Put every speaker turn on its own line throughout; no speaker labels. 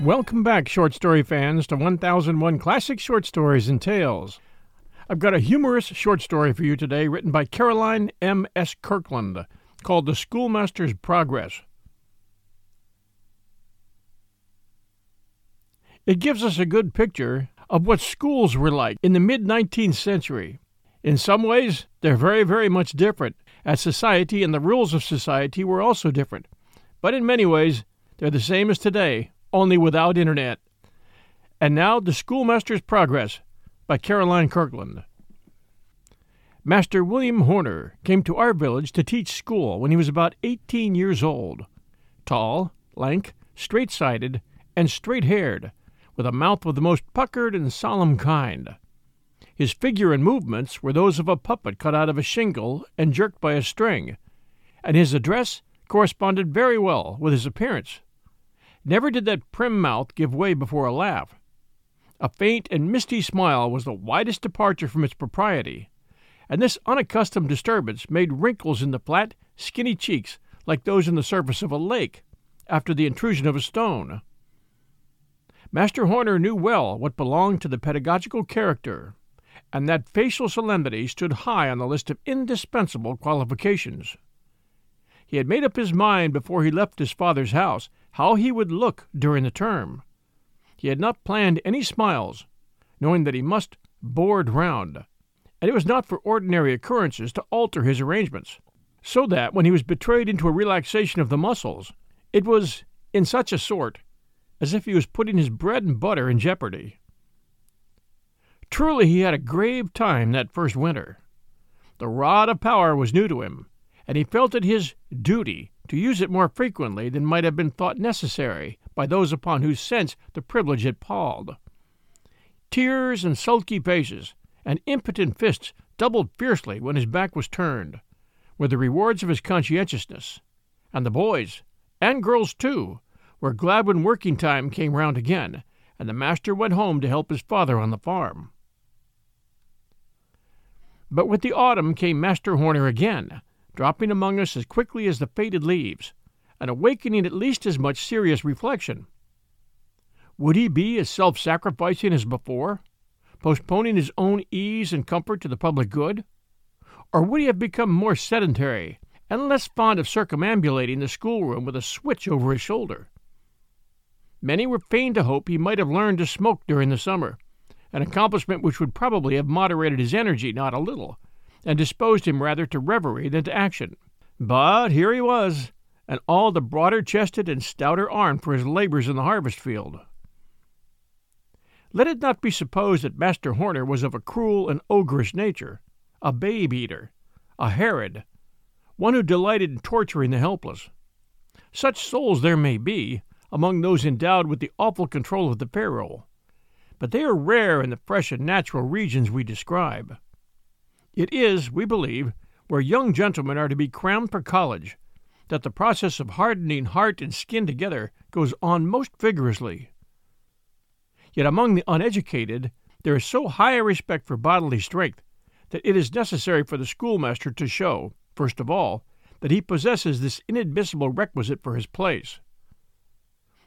Welcome back, short story fans, to 1001 Classic Short Stories and Tales. I've got a humorous short story for you today written by Caroline M. S. Kirkland called The Schoolmaster's Progress. It gives us a good picture of what schools were like in the mid 19th century. In some ways, they're very, very much different, as society and the rules of society were also different. But in many ways, they're the same as today only without internet. And now, The Schoolmaster's Progress by Caroline Kirkland. Master William Horner came to our village to teach school when he was about 18 years old. Tall, lank, straight sided, and straight haired, with a mouth of the most puckered and solemn kind. His figure and movements were those of a puppet cut out of a shingle and jerked by a string, and his address corresponded very well with his appearance. Never did that prim mouth give way before a laugh. A faint and misty smile was the widest departure from its propriety, and this unaccustomed disturbance made wrinkles in the flat, skinny cheeks like those in the surface of a lake after the intrusion of a stone. Master Horner knew well what belonged to the pedagogical character, and that facial solemnity stood high on the list of indispensable qualifications. He had made up his mind before he left his father's house how he would look during the term. He had not planned any smiles, knowing that he must board round, and it was not for ordinary occurrences to alter his arrangements, so that when he was betrayed into a relaxation of the muscles, it was in such a sort as if he was putting his bread and butter in jeopardy. Truly, he had a grave time that first winter. The rod of power was new to him, and he felt it his duty to use it more frequently than might have been thought necessary by those upon whose sense the privilege had palled. Tears and sulky faces and impotent fists doubled fiercely when his back was turned, were the rewards of his conscientiousness, and the boys, and girls too, were glad when working time came round again, and the master went home to help his father on the farm. But with the autumn came Master Horner again, dropping among us as quickly as the faded leaves, and awakening at least as much serious reflection. Would he be as self sacrificing as before, postponing his own ease and comfort to the public good? Or would he have become more sedentary and less fond of circumambulating the schoolroom with a switch over his shoulder? Many were fain to hope he might have learned to smoke during the summer, an accomplishment which would probably have moderated his energy not a little and disposed him rather to reverie than to action. But here he was, and all the broader chested and stouter armed for his labors in the harvest field. Let it not be supposed that Master Horner was of a cruel and ogreish nature, a babe eater, a Herod, one who delighted in torturing the helpless. Such souls there may be among those endowed with the awful control of the ferule, but they are rare in the fresh and natural regions we describe. It is, we believe, where young gentlemen are to be crammed for college, that the process of hardening heart and skin together goes on most vigorously. Yet among the uneducated there is so high a respect for bodily strength that it is necessary for the schoolmaster to show, first of all, that he possesses this inadmissible requisite for his place.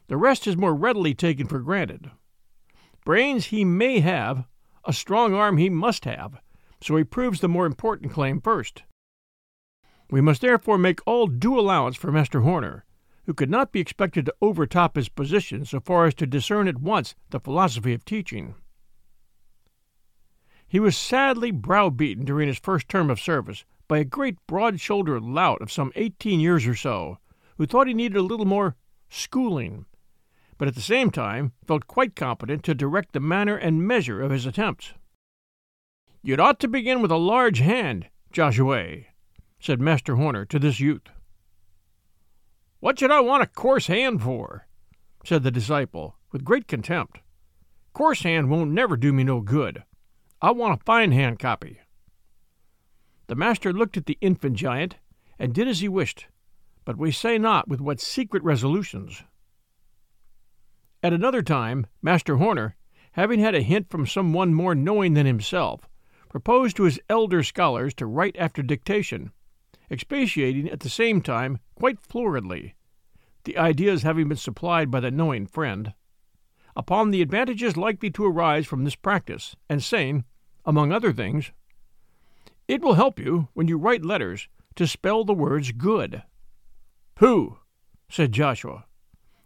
The rest is more readily taken for granted. Brains he may have, a strong arm he must have, so he proves the more important claim first. We must therefore make all due allowance for Master Horner, who could not be expected to overtop his position so far as to discern at once the philosophy of teaching. He was sadly browbeaten during his first term of service by a great broad shouldered lout of some eighteen years or so, who thought he needed a little more schooling, but at the same time felt quite competent to direct the manner and measure of his attempts. You'd ought to begin with a large hand, Joshua, said Master Horner to this youth. What should I want a coarse hand for? said the disciple, with great contempt. Coarse hand won't never do me no good. I want a fine hand copy. The master looked at the infant giant and did as he wished, but we say not with what secret resolutions. At another time, Master Horner, having had a hint from some one more knowing than himself, proposed to his elder scholars to write after dictation, expatiating at the same time quite floridly, the ideas having been supplied by the knowing friend, upon the advantages likely to arise from this practice, and saying, among other things, it will help you, when you write letters, to spell the words good. Pooh, said Joshua.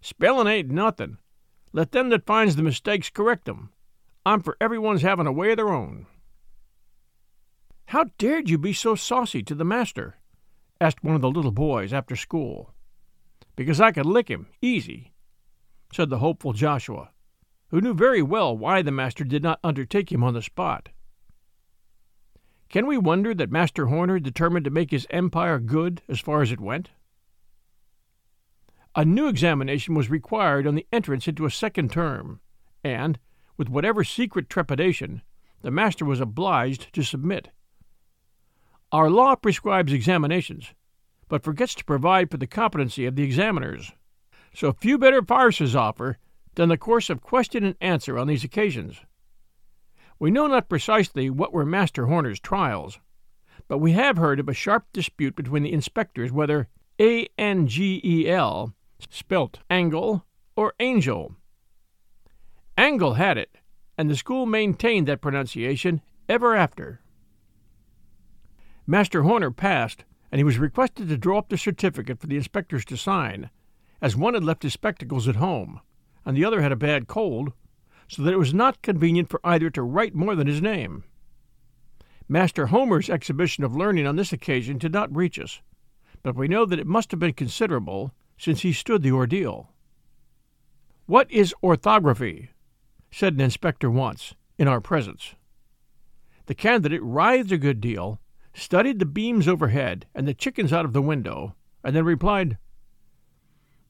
Spellin' ain't nothin'. Let them that finds the mistakes correct 'em. I'm for everyone's havin' a way of their own. How dared you be so saucy to the master? asked one of the little boys after school. Because I could lick him, easy, said the hopeful Joshua, who knew very well why the master did not undertake him on the spot. Can we wonder that Master Horner determined to make his empire good as far as it went? A new examination was required on the entrance into a second term, and, with whatever secret trepidation, the master was obliged to submit. Our law prescribes examinations, but forgets to provide for the competency of the examiners. So few better farces offer than the course of question and answer on these occasions. We know not precisely what were Master Horner's trials, but we have heard of a sharp dispute between the inspectors whether A N G E L spelt angle or angel. Angle had it, and the school maintained that pronunciation ever after. Master Horner passed, and he was requested to draw up the certificate for the inspectors to sign, as one had left his spectacles at home, and the other had a bad cold so that it was not convenient for either to write more than his name. Master Horner's exhibition of learning on this occasion did not reach us, but we know that it must have been considerable, since he stood the ordeal. What is orthography? said an inspector once, in our presence. The candidate writhed a good deal, studied the beams overhead and the chickens out of the window, and then replied,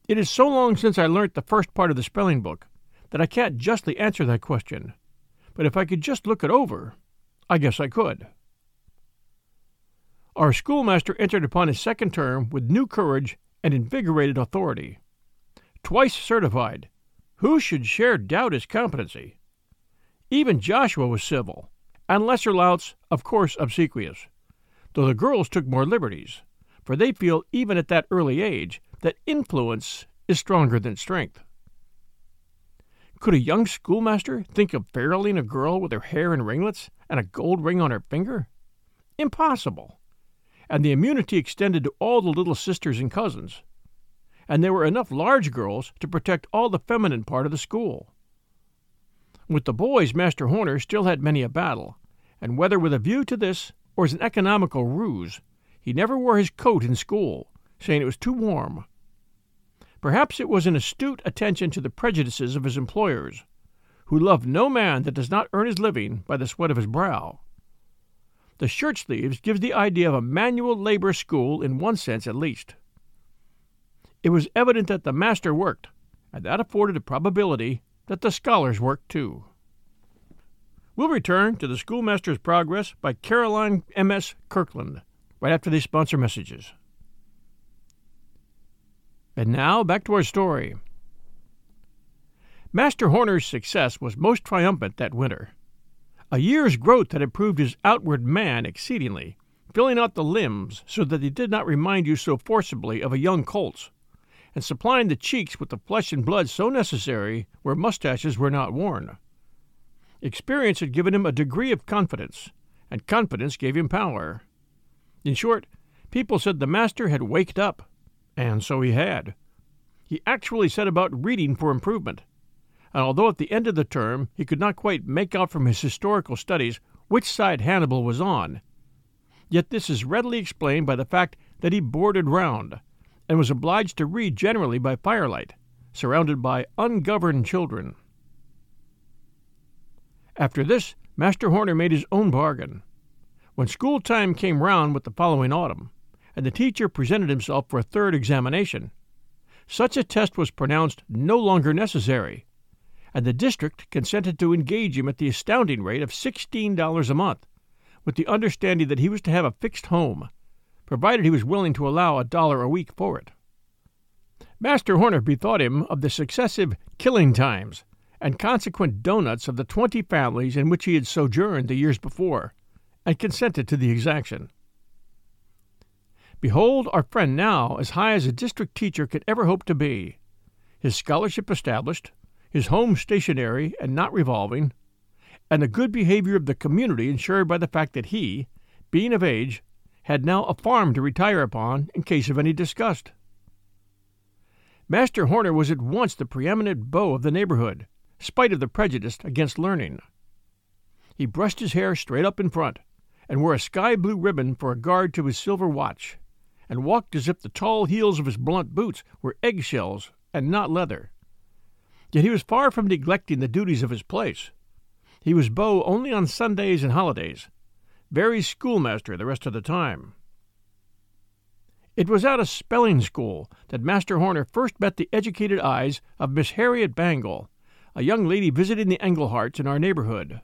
It is so long since I learnt the first part of the spelling book that I can't justly answer that question. But if I could just look it over, I guess I could. Our schoolmaster entered upon his second term with new courage and invigorated authority. Twice certified, who should share doubt his competency? Even Joshua was civil, and lesser louts, of course, obsequious, though the girls took more liberties, for they feel even at that early age that influence is stronger than strength. Could a young schoolmaster think of feruling a girl with her hair in ringlets and a gold ring on her finger? Impossible. And the immunity extended to all the little sisters and cousins. And there were enough large girls to protect all the feminine part of the school. With the boys, Master Horner still had many a battle, and whether with a view to this or as an economical ruse, he never wore his coat in school, saying it was too warm Perhaps it was an astute attention to the prejudices of his employers, who love no man that does not earn his living by the sweat of his brow. The shirt sleeves gives the idea of a manual labor school in one sense at least. It was evident that the master worked, and that afforded a probability that the scholars worked too. We'll return to the Schoolmaster's Progress by Caroline M.S. Kirkland right after these sponsor messages. And now back to our story. Master Horner's success was most triumphant that winter. A year's growth had improved his outward man exceedingly, filling out the limbs so that they did not remind you so forcibly of a young colt's, and supplying the cheeks with the flesh and blood so necessary where mustaches were not worn. Experience had given him a degree of confidence, and confidence gave him power. In short, people said the master had waked up and so he had. he actually set about reading for improvement, and although at the end of the term he could not quite make out from his historical studies which side Hannibal was on, yet this is readily explained by the fact that he boarded round, and was obliged to read generally by firelight, surrounded by ungoverned children. After this, Master Horner made his own bargain. When school time came round with the following autumn, and the teacher presented himself for a third examination, such a test was pronounced no longer necessary, and the district consented to engage him at the astounding rate of sixteen dollars a month, with the understanding that he was to have a fixed home, provided he was willing to allow a dollar a week for it. Master Horner bethought him of the successive killing times and consequent doughnuts of the twenty families in which he had sojourned the years before, and consented to the exaction. Behold our friend now as high as a district teacher could ever hope to be, his scholarship established, his home stationary and not revolving, and the good behavior of the community ensured by the fact that he, being of age, had now a farm to retire upon in case of any disgust. Master Horner was at once the preeminent beau of the neighborhood, spite of the prejudice against learning. He brushed his hair straight up in front, and wore a sky blue ribbon for a guard to his silver watch, and walked as if the tall heels of his blunt boots were egg shells and not leather. Yet he was far from neglecting the duties of his place. He was beau only on Sundays and holidays, very schoolmaster the rest of the time. It was at a spelling school that Master Horner first met the educated eyes of Miss Harriet Bangle, a young lady visiting the Engleharts in our neighborhood.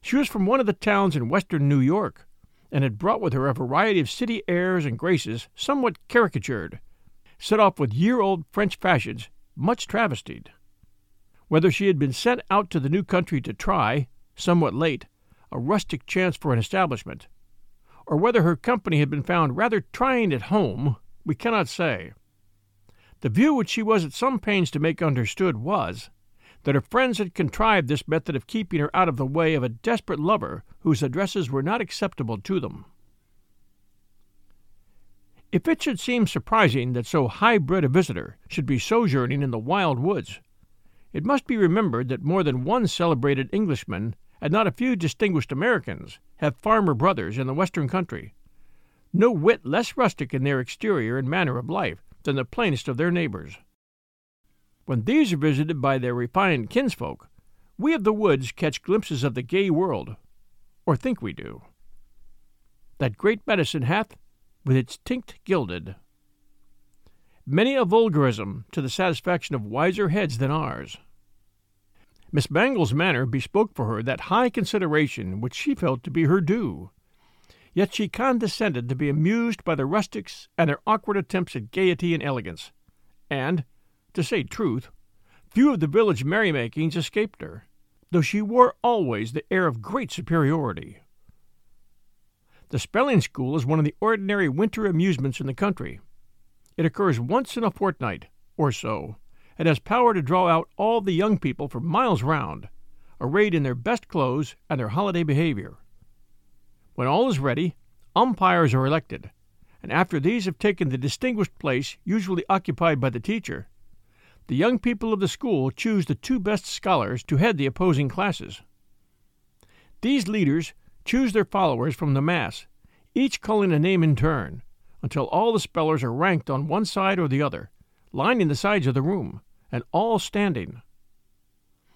She was from one of the towns in western New York, and had brought with her a variety of city airs and graces somewhat caricatured, set off with year old French fashions much travestied. Whether she had been sent out to the new country to try, somewhat late, a rustic chance for an establishment, or whether her company had been found rather trying at home, we cannot say. The view which she was at some pains to make understood was, that her friends had contrived this method of keeping her out of the way of a desperate lover whose addresses were not acceptable to them. If it should seem surprising that so high bred a visitor should be sojourning in the wild woods, it must be remembered that more than one celebrated Englishman and not a few distinguished Americans have farmer brothers in the western country, no whit less rustic in their exterior and manner of life than the plainest of their neighbors. When these are visited by their refined kinsfolk, we of the woods catch glimpses of the gay world, or think we do. That great medicine hath, with its tinct gilded, many a vulgarism to the satisfaction of wiser heads than ours. Miss Bangle's manner bespoke for her that high consideration which she felt to be her due. Yet she condescended to be amused by the rustics and their awkward attempts at gaiety and elegance, and, to say truth, few of the village merrymakings escaped her, though she wore always the air of great superiority. The spelling school is one of the ordinary winter amusements in the country. It occurs once in a fortnight, or so, and has power to draw out all the young people for miles round, arrayed in their best clothes and their holiday behavior. When all is ready, umpires are elected, and after these have taken the distinguished place usually occupied by the teacher, the young people of the school choose the two best scholars to head the opposing classes. These leaders choose their followers from the mass, each calling a name in turn, until all the spellers are ranked on one side or the other, lining the sides of the room, and all standing.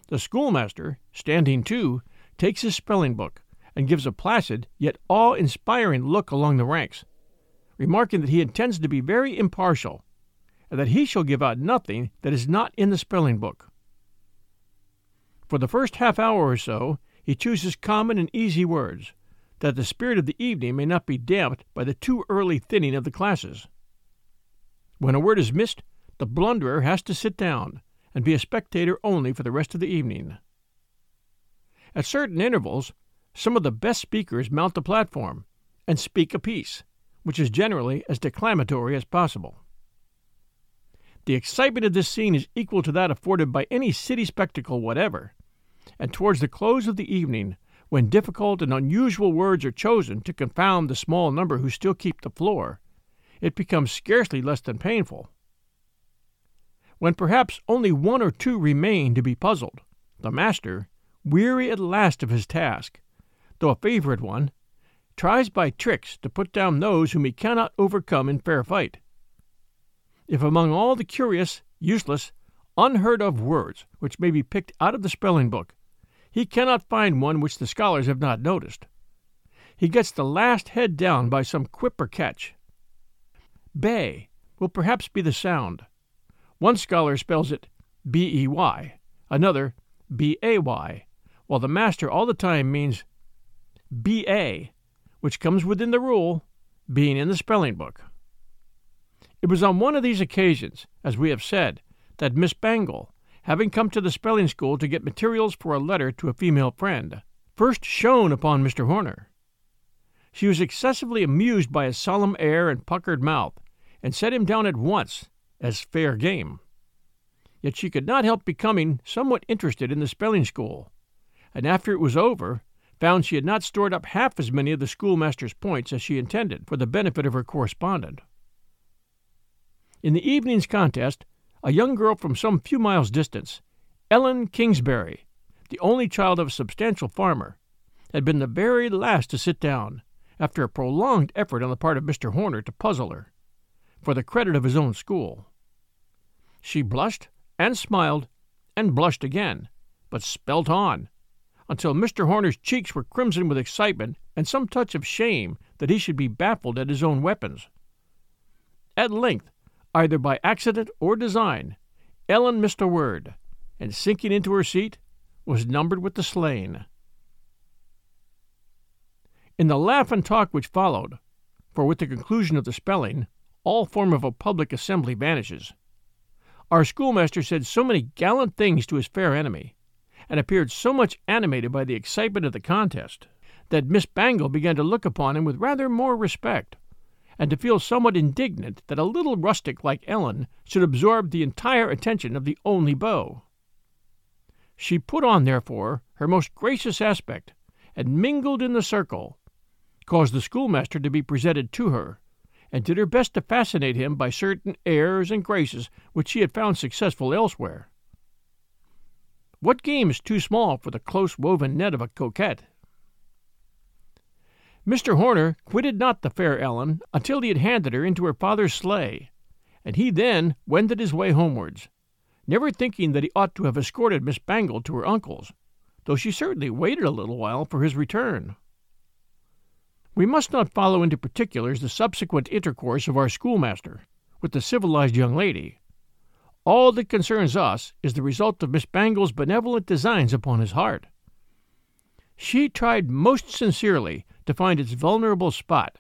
The schoolmaster, standing too, takes his spelling book and gives a placid yet awe inspiring look along the ranks, remarking that he intends to be very impartial that he shall give out nothing that is not in the spelling book. For the first half hour or so, he chooses common and easy words, that the spirit of the evening may not be damped by the too early thinning of the classes. When a word is missed, the blunderer has to sit down and be a spectator only for the rest of the evening. At certain intervals, some of the best speakers mount the platform and speak a piece, which is generally as declamatory as possible. The excitement of this scene is equal to that afforded by any city spectacle whatever, and towards the close of the evening, when difficult and unusual words are chosen to confound the small number who still keep the floor, it becomes scarcely less than painful. When perhaps only one or two remain to be puzzled, the master, weary at last of his task, though a favorite one, tries by tricks to put down those whom he cannot overcome in fair fight. If among all the curious, useless, unheard of words which may be picked out of the spelling book, he cannot find one which the scholars have not noticed, he gets the last head down by some quip or catch. Bay will perhaps be the sound. One scholar spells it B E Y, another B A Y, while the master all the time means B A, which comes within the rule, being in the spelling book. It was on one of these occasions, as we have said, that Miss Bangle, having come to the spelling school to get materials for a letter to a female friend, first shone upon Mr. Horner. She was excessively amused by his solemn air and puckered mouth, and set him down at once as fair game. Yet she could not help becoming somewhat interested in the spelling school, and after it was over, found she had not stored up half as many of the schoolmaster's points as she intended for the benefit of her correspondent. In the evening's contest, a young girl from some few miles distance, Ellen Kingsbury, the only child of a substantial farmer, had been the very last to sit down, after a prolonged effort on the part of Mr. Horner to puzzle her, for the credit of his own school. She blushed and smiled and blushed again, but spelt on, until Mr. Horner's cheeks were crimson with excitement and some touch of shame that he should be baffled at his own weapons. At length, either by accident or design, Ellen missed a word, and sinking into her seat, was numbered with the slain. In the laugh and talk which followed, for with the conclusion of the spelling, all form of a public assembly vanishes, our schoolmaster said so many gallant things to his fair enemy, and appeared so much animated by the excitement of the contest, that Miss Bangle began to look upon him with rather more respect, and to feel somewhat indignant that a little rustic like Ellen should absorb the entire attention of the only beau. She put on, therefore, her most gracious aspect, and mingled in the circle, caused the schoolmaster to be presented to her, and did her best to fascinate him by certain airs and graces which she had found successful elsewhere. What game is too small for the close woven net of a coquette? Mr. Horner quitted not the fair Ellen until he had handed her into her father's sleigh, and he then wended his way homewards, never thinking that he ought to have escorted Miss Bangle to her uncle's, though she certainly waited a little while for his return. We must not follow into particulars the subsequent intercourse of our schoolmaster with the civilized young lady. All that concerns us is the result of Miss Bangle's benevolent designs upon his heart. She tried most sincerely to find its vulnerable spot,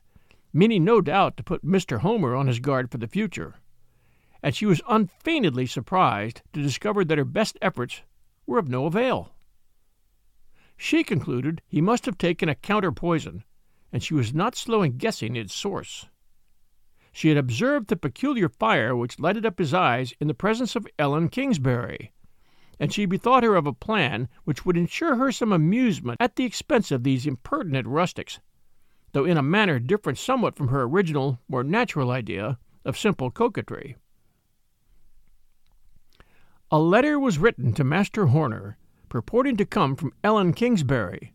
meaning no doubt to put Mr. Horner on his guard for the future, and she was unfeignedly surprised to discover that her best efforts were of no avail. She concluded he must have taken a counter poison and she was not slow in guessing its source. She had observed the peculiar fire which lighted up his eyes in the presence of Ellen Kingsbury, and she bethought her of a plan which would ensure her some amusement at the expense of these impertinent rustics, though in a manner different somewhat from her original, more natural idea of simple coquetry. A letter was written to Master Horner, purporting to come from Ellen Kingsbury,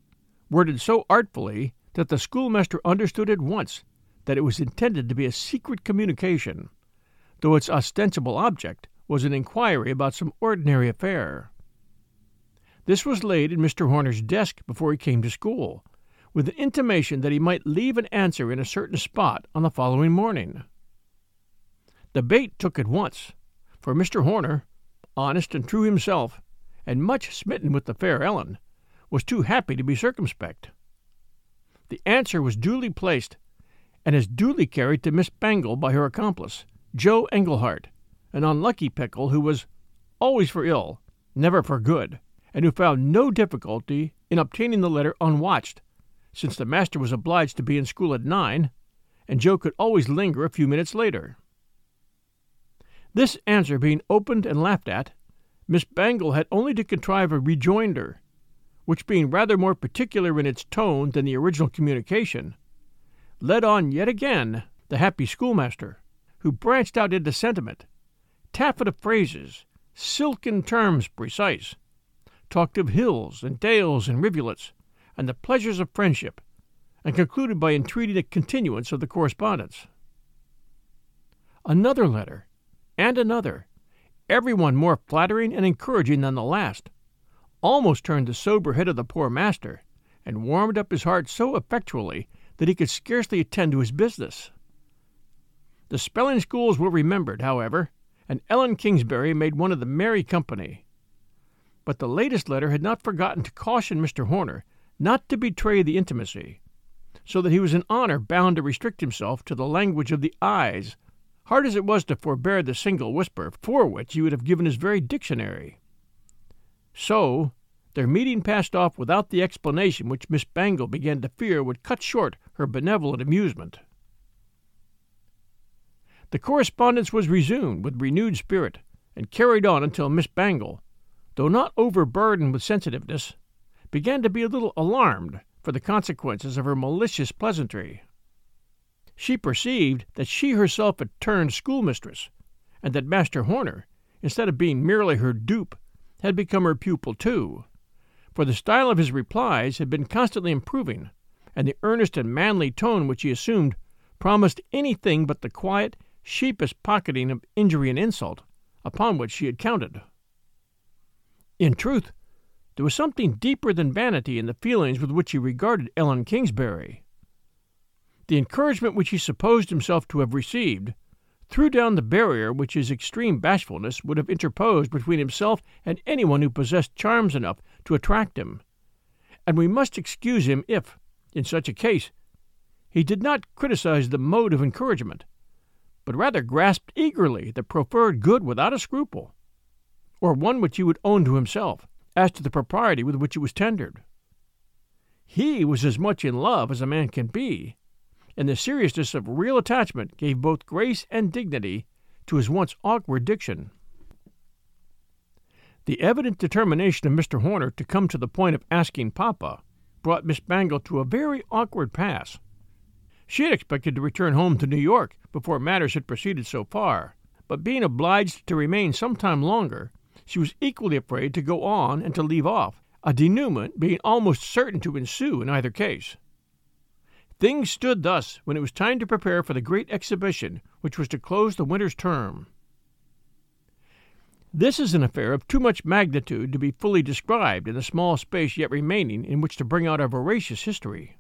worded so artfully that the schoolmaster understood at once that it was intended to be a secret communication, though its ostensible object was an inquiry about some ordinary affair. This was laid in Mr. Horner's desk before he came to school, with an intimation that he might leave an answer in a certain spot on the following morning. The bait took at once, for Mr. Horner, honest and true himself, and much smitten with the fair Ellen, was too happy to be circumspect. The answer was duly placed, and as duly carried to Miss Bangle by her accomplice, Joe Englehart, an unlucky pickle who was always for ill, never for good, and who found no difficulty in obtaining the letter unwatched, since the master was obliged to be in school at nine, and Joe could always linger a few minutes later. This answer being opened and laughed at, Miss Bangle had only to contrive a rejoinder which being rather more particular in its tone than the original communication, led on yet again the happy schoolmaster, who branched out into sentiment, taffeta phrases, silken terms precise, talked of hills and dales and rivulets, and the pleasures of friendship, and concluded by entreating a continuance of the correspondence. Another letter, and another, every one more flattering and encouraging than the last, almost turned the sober head of the poor master, and warmed up his heart so effectually that he could scarcely attend to his business. The spelling schools were remembered, however, and Ellen Kingsbury made one of the merry company. But the latest letter had not forgotten to caution Mr. Horner not to betray the intimacy, so that he was in honor bound to restrict himself to the language of the eyes, hard as it was to forbear the single whisper for which he would have given his very dictionary. So, their meeting passed off without the explanation which Miss Bangle began to fear would cut short her benevolent amusement. The correspondence was resumed with renewed spirit, and carried on until Miss Bangle, though not overburdened with sensitiveness, began to be a little alarmed for the consequences of her malicious pleasantry. She perceived that she herself had turned schoolmistress, and that Master Horner, instead of being merely her dupe, had become her pupil too for the style of his replies had been constantly improving, and the earnest and manly tone which he assumed promised anything but the quiet, sheepish pocketing of injury and insult upon which she had counted. In truth, there was something deeper than vanity in the feelings with which he regarded Ellen Kingsbury. The encouragement which he supposed himself to have received threw down the barrier which his extreme bashfulness would have interposed between himself and anyone who possessed charms enough to attract him, and we must excuse him if, in such a case, he did not criticize the mode of encouragement, but rather grasped eagerly the proffered good without a scruple, or one which he would own to himself, as to the propriety with which it was tendered. He was as much in love as a man can be, and the seriousness of real attachment gave both grace and dignity to his once awkward diction. The evident determination of Mr. Horner to come to the point of asking Papa brought Miss Bangle to a very awkward pass. She had expected to return home to New York before matters had proceeded so far, but being obliged to remain some time longer, she was equally afraid to go on and to leave off, a denouement being almost certain to ensue in either case. Things stood thus when it was time to prepare for the great exhibition which was to close the winter's term. This is an affair of too much magnitude to be fully described in the small space yet remaining in which to bring out a veracious history.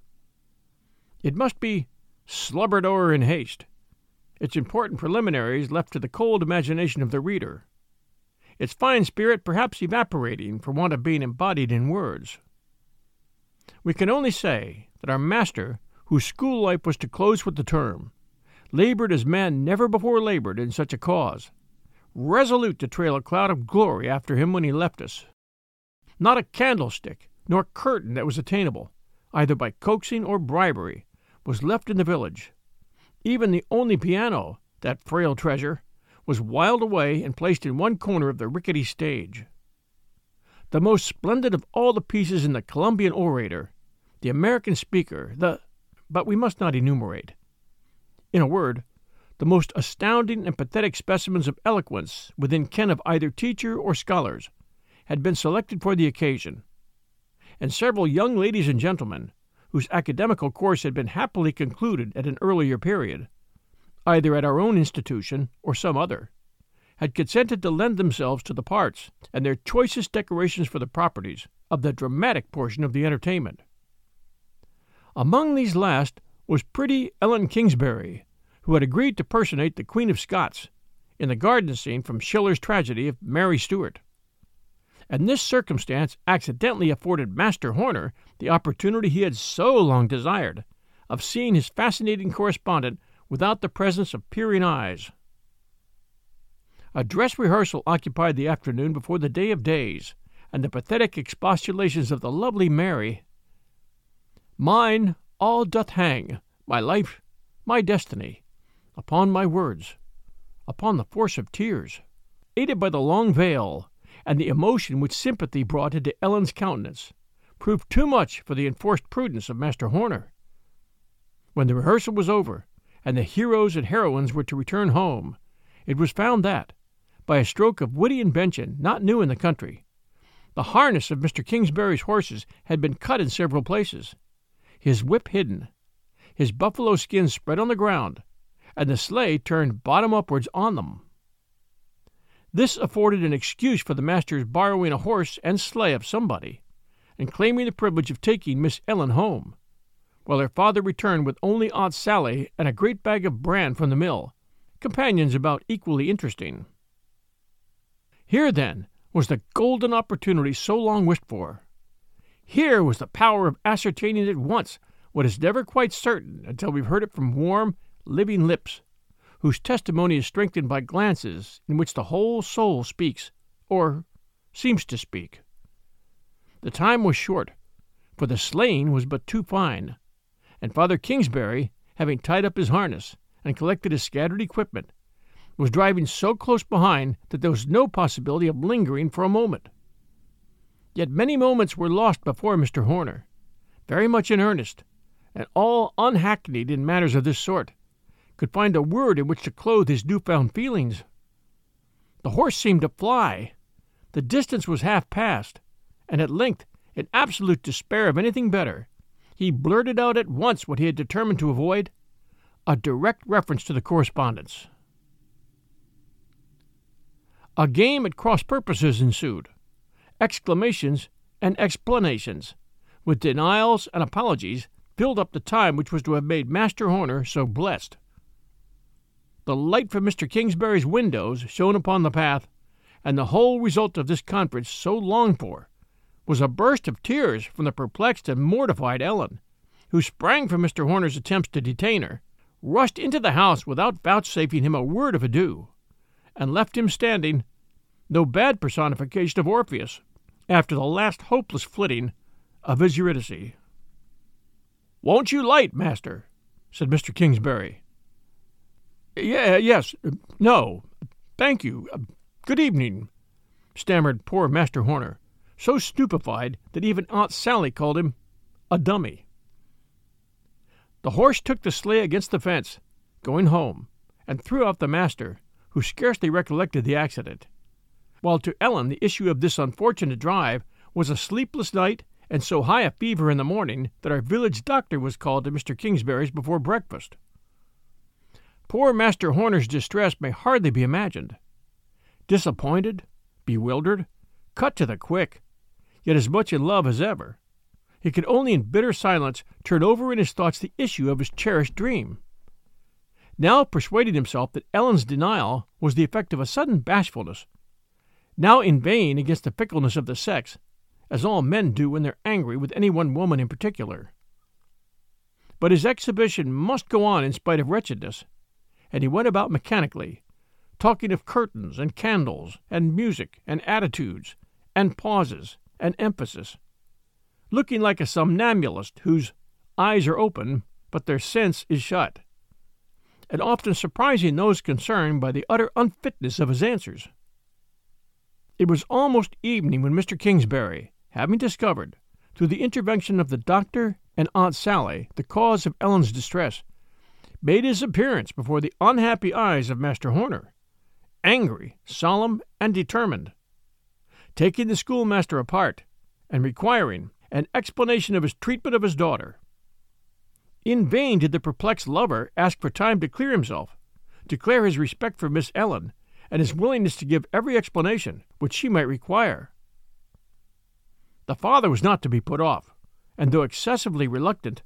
It must be slubbered o'er in haste, its important preliminaries left to the cold imagination of the reader, its fine spirit perhaps evaporating for want of being embodied in words. We can only say that our master whose school life was to close with the term, labored as man never before labored in such a cause, resolute to trail a cloud of glory after him when he left us. Not a candlestick nor curtain that was attainable, either by coaxing or bribery, was left in the village. Even the only piano, that frail treasure, was wiled away and placed in one corner of the rickety stage. The most splendid of all the pieces in the Columbian orator, the American speaker, the but we must not enumerate. In a word, the most astounding and pathetic specimens of eloquence within ken of either teacher or scholars had been selected for the occasion, and several young ladies and gentlemen, whose academical course had been happily concluded at an earlier period, either at our own institution or some other, had consented to lend themselves to the parts and their choicest decorations for the properties of the dramatic portion of the entertainment. Among these last was pretty Ellen Kingsbury, who had agreed to personate the Queen of Scots in the garden scene from Schiller's tragedy of Mary Stuart. And this circumstance accidentally afforded Master Horner the opportunity he had so long desired of seeing his fascinating correspondent without the presence of peering eyes. A dress rehearsal occupied the afternoon before the day of days, and the pathetic expostulations of the lovely Mary Mine all doth hang, my life, my destiny, upon my words, upon the force of tears. Aided by the long veil, and the emotion which sympathy brought into Ellen's countenance, proved too much for the enforced prudence of Master Horner. When the rehearsal was over, and the heroes and heroines were to return home, it was found that, by a stroke of witty invention not new in the country. The harness of Mr. Kingsbury's horses had been cut in several places, his whip hidden, his buffalo skin spread on the ground, and the sleigh turned bottom upwards on them. This afforded an excuse for the master's borrowing a horse and sleigh of somebody, and claiming the privilege of taking Miss Ellen home, while her father returned with only Aunt Sally and a great bag of bran from the mill, companions about equally interesting. Here, then, was the golden opportunity so long wished for. Here was the power of ascertaining at once what is never quite certain until we've heard it from warm, living lips, whose testimony is strengthened by glances in which the whole soul speaks, or seems to speak. The time was short, for the sleighing was but too fine, and Father Kingsbury, having tied up his harness and collected his scattered equipment, was driving so close behind that there was no possibility of lingering for a moment. Yet many moments were lost before Mr. Horner, very much in earnest, and all unhackneyed in matters of this sort, could find a word in which to clothe his new-found feelings. The horse seemed to fly. The distance was half past, and at length, in absolute despair of anything better, he blurted out at once what he had determined to avoid a direct reference to the correspondence. A game at cross purposes ensued exclamations and explanations, with denials and apologies, filled up the time which was to have made Master Horner so blessed. The light from Mr. Kingsbury's windows shone upon the path, and the whole result of this conference so longed for was a burst of tears from the perplexed and mortified Ellen, who sprang from Mr. Horner's attempts to detain her, rushed into the house without vouchsafing him a word of adieu, and left him standing, no bad personification of Orpheus, after the last hopeless flitting of his Eurydice. Won't you light, master? said Mr. Kingsbury. Yeah, yes, no, thank you. Uh, good evening, stammered poor Master Horner, so stupefied that even Aunt Sally called him a dummy. The horse took the sleigh against the fence, going home, and threw out the master, who scarcely recollected the accident, while to Ellen the issue of this unfortunate drive was a sleepless night and so high a fever in the morning that our village doctor was called to Mr. Kingsbury's before breakfast. Poor Master Horner's distress may hardly be imagined. Disappointed, bewildered, cut to the quick, yet as much in love as ever, he could only in bitter silence turn over in his thoughts the issue of his cherished dream. Now persuading himself that Ellen's denial was the effect of a sudden bashfulness, now inveighing against the fickleness of the sex, as all men do when they're angry with any one woman in particular. But his exhibition must go on in spite of wretchedness, and he went about mechanically, talking of curtains and candles and music and attitudes and pauses and emphasis, looking like a somnambulist whose eyes are open but their sense is shut, and often surprising those concerned by the utter unfitness of his answers. It was almost evening when Mr. Kingsbury, having discovered, through the intervention of the doctor and Aunt Sally, the cause of Ellen's distress, made his appearance before the unhappy eyes of Master Horner, angry, solemn, and determined, taking the schoolmaster apart and requiring an explanation of his treatment of his daughter. In vain did the perplexed lover ask for time to clear himself, declare his respect for Miss Ellen, and his willingness to give every explanation which she might require. The father was not to be put off, and though excessively reluctant,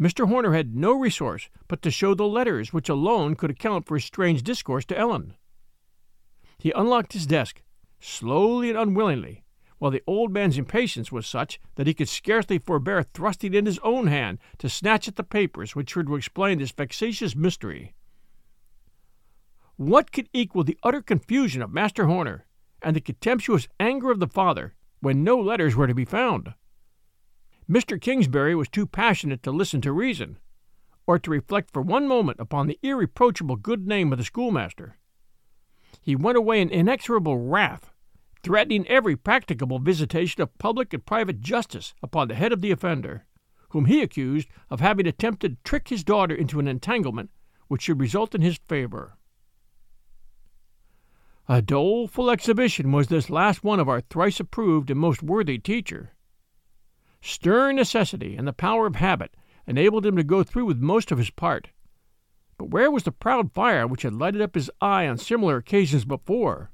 Mr. Horner had no resource but to show the letters which alone could account for his strange discourse to Ellen. He unlocked his desk, slowly and unwillingly, while the old man's impatience was such that he could scarcely forbear thrusting in his own hand to snatch at the papers which were to explain this vexatious mystery. What could equal the utter confusion of Master Horner and the contemptuous anger of the father when no letters were to be found. Mr. Kingsbury was too passionate to listen to reason, or to reflect for one moment upon the irreproachable good name of the schoolmaster. He went away in inexorable wrath, threatening every practicable visitation of public and private justice upon the head of the offender, whom he accused of having attempted to trick his daughter into an entanglement which should result in his favor. A doleful exhibition was this last one of our thrice approved and most worthy teacher. Stern necessity and the power of habit enabled him to go through with most of his part. But where was the proud fire which had lighted up his eye on similar occasions before?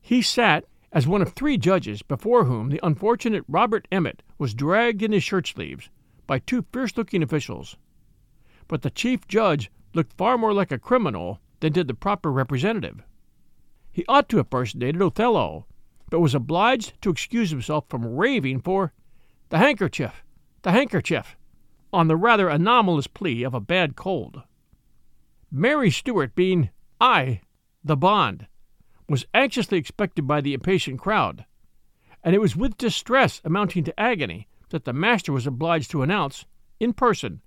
He sat as one of three judges before whom the unfortunate Robert Emmet was dragged in his shirt sleeves by two fierce looking officials. But the chief judge looked far more like a criminal than did the proper representative. He ought to have personated Othello, but was obliged to excuse himself from raving for the handkerchief, the handkerchief, on the rather anomalous plea of a bad cold. Mary Stuart being I, the bond, was anxiously expected by the impatient crowd, and it was with distress amounting to agony that the master was obliged to announce, in person,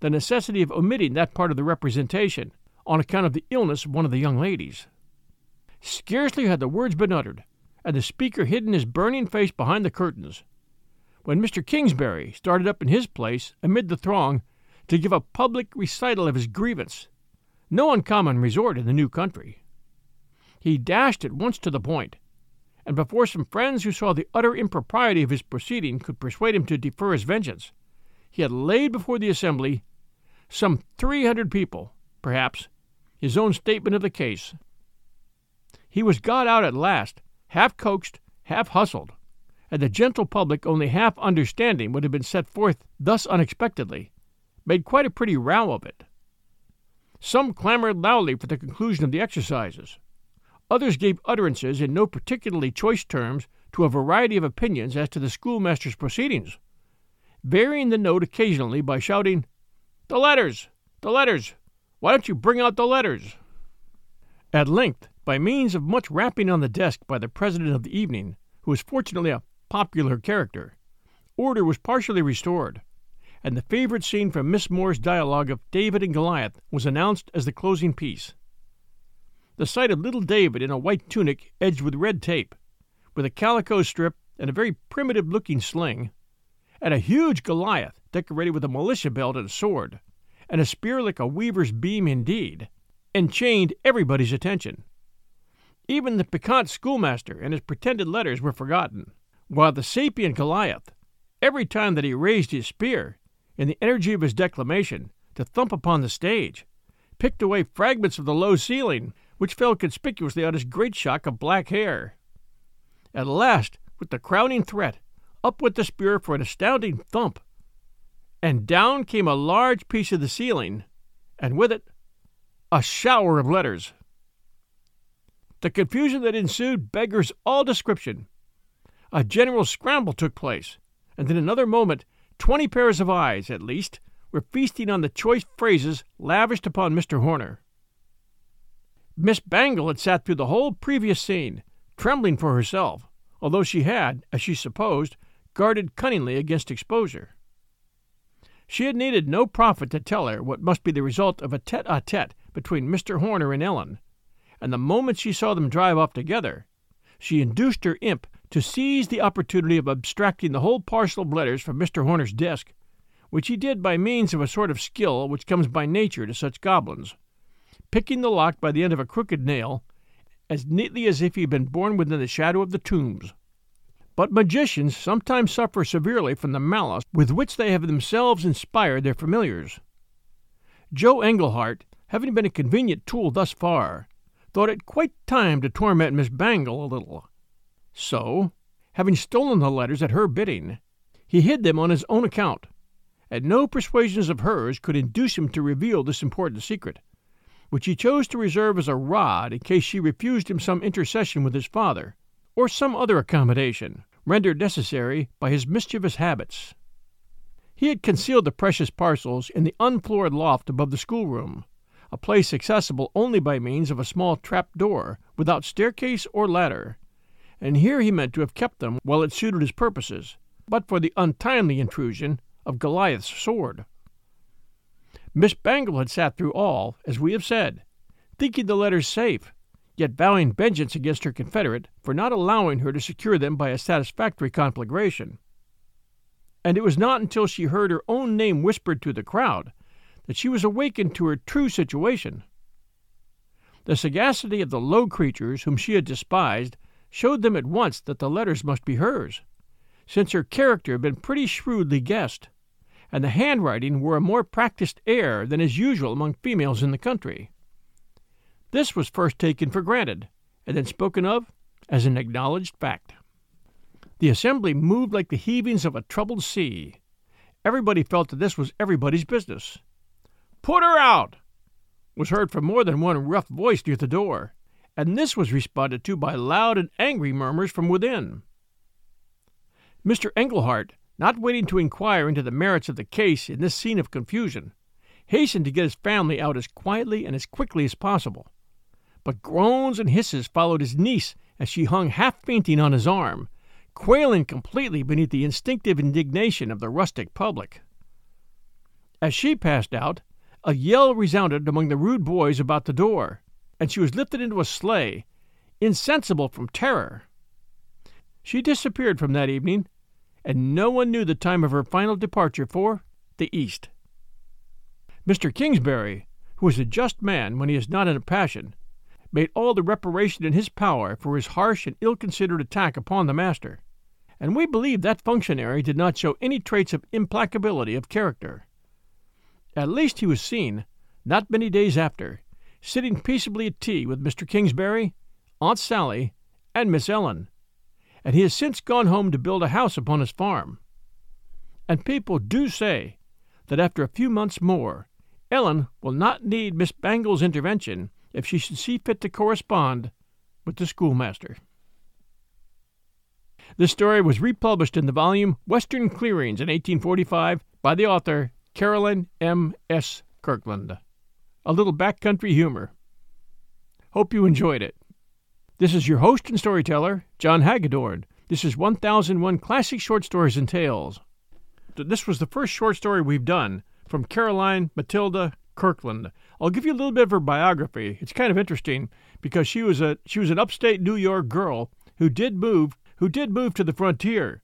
the necessity of omitting that part of the representation on account of the illness of one of the young ladies. Scarcely had the words been uttered, and the speaker hidden his burning face behind the curtains, when Mr. Kingsbury started up in his place amid the throng to give a public recital of his grievance, no uncommon resort in the new country. He dashed at once to the point, and before some friends who saw the utter impropriety of his proceeding could persuade him to defer his vengeance, he had laid before the assembly, some three hundred people, perhaps, his own statement of the case. He was got out at last, half coaxed, half hustled, and the gentle public, only half understanding what had been set forth thus unexpectedly, made quite a pretty row of it. Some clamored loudly for the conclusion of the exercises. Others gave utterances in no particularly choice terms to a variety of opinions as to the schoolmaster's proceedings, varying the note occasionally by shouting, The letters! The letters! Why don't you bring out the letters? At length by means of much rapping on the desk by the president of the evening, who was fortunately a popular character, order was partially restored, and the favorite scene from Miss More's dialogue of David and Goliath was announced as the closing piece. The sight of little David in a white tunic edged with red tape, with a calico strip and a very primitive looking sling, and a huge Goliath decorated with a militia belt and a sword, and a spear like a weaver's beam indeed, enchained everybody's attention. Even the piquant schoolmaster and his pretended letters were forgotten, while the sapient Goliath, every time that he raised his spear, in the energy of his declamation, to thump upon the stage, picked away fragments of the low ceiling, which fell conspicuously on his great shock of black hair. At last, with the crowning threat, up went the spear for an astounding thump, and down came a large piece of the ceiling, and with it a shower of letters. The confusion that ensued beggars all description. A general scramble took place, and in another moment twenty pairs of eyes, at least, were feasting on the choice phrases lavished upon Mr. Horner. Miss Bangle had sat through the whole previous scene, trembling for herself, although she had, as she supposed, guarded cunningly against exposure. She had needed no prophet to tell her what must be the result of a tete a tete between Mr. Horner and Ellen, and the moment she saw them drive off together, she induced her imp to seize the opportunity of abstracting the whole parcel of letters from Mr. Horner's desk, which he did by means of a sort of skill which comes by nature to such goblins, picking the lock by the end of a crooked nail, as neatly as if he had been born within the shadow of the tombs. But magicians sometimes suffer severely from the malice with which they have themselves inspired their familiars. Joe Englehart, having been a convenient tool thus far, thought it quite time to torment Miss Bangle a little. So, having stolen the letters at her bidding, he hid them on his own account, and no persuasions of hers could induce him to reveal this important secret, which he chose to reserve as a rod in case she refused him some intercession with his father, or some other accommodation rendered necessary by his mischievous habits. He had concealed the precious parcels in the unfloored loft above the schoolroom, a place accessible only by means of a small trap door, without staircase or ladder, and here he meant to have kept them while it suited his purposes, but for the untimely intrusion of Goliath's sword. Miss Bangle had sat through all, as we have said, thinking the letters safe, yet vowing vengeance against her confederate for not allowing her to secure them by a satisfactory conflagration. And it was not until she heard her own name whispered to the crowd that she was awakened to her true situation. The sagacity of the low creatures whom she had despised showed them at once that the letters must be hers, since her character had been pretty shrewdly guessed, and the handwriting wore a more practised air than is usual among females in the country. This was first taken for granted, and then spoken of as an acknowledged fact. The assembly moved like the heavings of a troubled sea. Everybody felt that this was everybody's business. Put her out! was heard from more than one rough voice near the door, and this was responded to by loud and angry murmurs from within. Mr. Englehart, not waiting to inquire into the merits of the case in this scene of confusion, hastened to get his family out as quietly and as quickly as possible. But groans and hisses followed his niece as she hung half fainting on his arm, quailing completely beneath the instinctive indignation of the rustic public. As she passed out, a yell resounded among the rude boys about the door, and she was lifted into a sleigh, insensible from terror. She disappeared from that evening, and no one knew the time of her final departure for the East. Mr. Kingsbury, who is a just man when he is not in a passion, made all the reparation in his power for his harsh and ill considered attack upon the master, and we believe that functionary did not show any traits of implacability of character. At least he was seen, not many days after, sitting peaceably at tea with Mr. Kingsbury, Aunt Sally, and Miss Ellen, and he has since gone home to build a house upon his farm. And people do say that after a few months more, Ellen will not need Miss Bangle's intervention if she should see fit to correspond with the schoolmaster. This story was republished in the volume Western Clearings in 1845 by the author Caroline M. S. Kirkland. A little backcountry humor. Hope you enjoyed it. This is your host and storyteller, John Hagedorn. This is 1001 Classic Short Stories and Tales. This was the first short story we've done from Caroline Matilda Kirkland. I'll give you a little bit of her biography. It's kind of interesting because she was a she was an upstate New York girl who did move who did move to the frontier,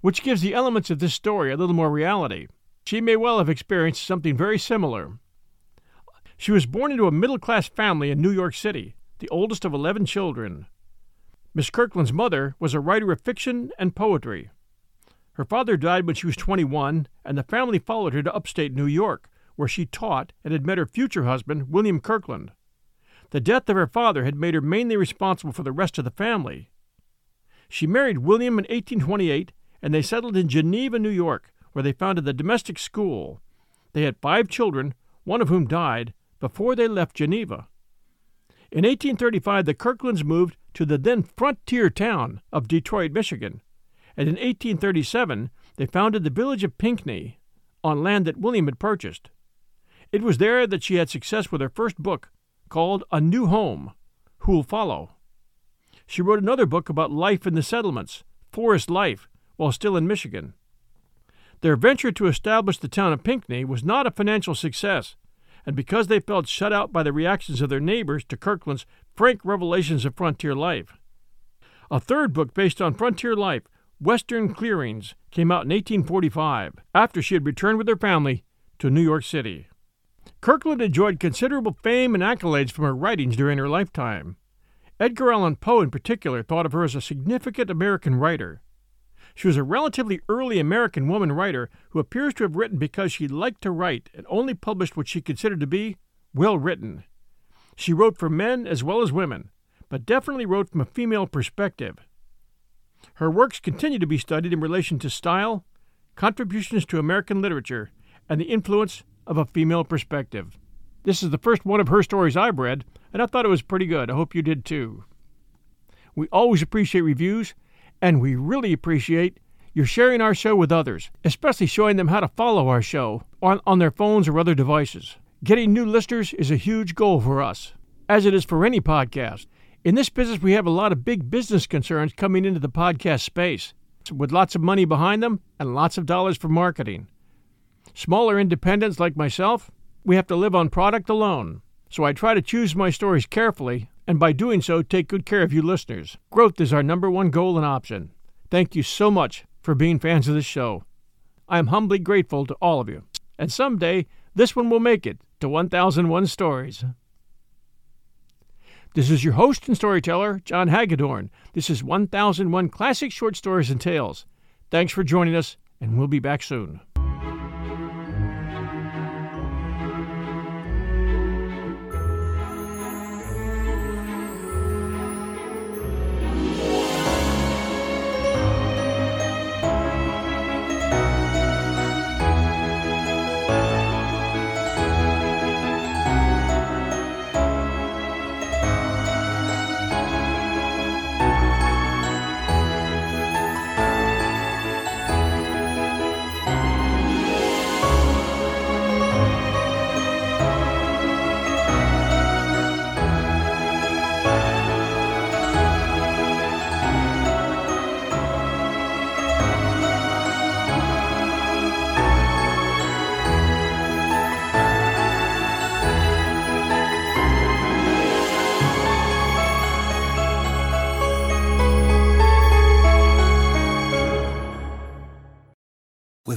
which gives the elements of this story a little more reality. She may well have experienced something very similar. She was born into a middle class family in New York City, the oldest of 11 children. Miss Kirkland's mother was a writer of fiction and poetry. Her father died when she was 21, and the family followed her to upstate New York, where she taught and had met her future husband, William Kirkland. The death of her father had made her mainly responsible for the rest of the family. She married William in 1828, and they settled in Geneva, New York, where they founded the domestic school. They had five children, one of whom died, before they left Geneva. In 1835, the Kirklands moved to the then frontier town of Detroit, Michigan, and in 1837 they founded the village of Pinckney on land that William had purchased. It was there that she had success with her first book, called A New Home Who'll Follow. She wrote another book about life in the settlements, forest life, while still in Michigan. Their venture to establish the town of Pinckney was not a financial success, and because they felt shut out by the reactions of their neighbors to Kirkland's frank revelations of frontier life. A third book based on frontier life, Western Clearings, came out in 1845, after she had returned with her family to New York City. Kirkland enjoyed considerable fame and accolades from her writings during her lifetime. Edgar Allan Poe, in particular, thought of her as a significant American writer. She was a relatively early American woman writer who appears to have written because she liked to write and only published what she considered to be well written. She wrote for men as well as women, but definitely wrote from a female perspective. Her works continue to be studied in relation to style, contributions to American literature, and the influence of a female perspective. This is the first one of her stories I've read, and I thought it was pretty good. I hope you did too. We always appreciate reviews and we really appreciate your sharing our show with others, especially showing them how to follow our show on, on their phones or other devices. Getting new listeners is a huge goal for us, as it is for any podcast. In this business, we have a lot of big business concerns coming into the podcast space, with lots of money behind them and lots of dollars for marketing. Smaller independents like myself, we have to live on product alone, so I try to choose my stories carefully and by doing so, take good care of you listeners. Growth is our number one goal and option. Thank you so much for being fans of this show. I am humbly grateful to all of you. And someday, this one will make it to 1001 Stories. This is your host and storyteller, John Hagedorn. This is 1001 Classic Short Stories and Tales. Thanks for joining us, and we'll be back soon.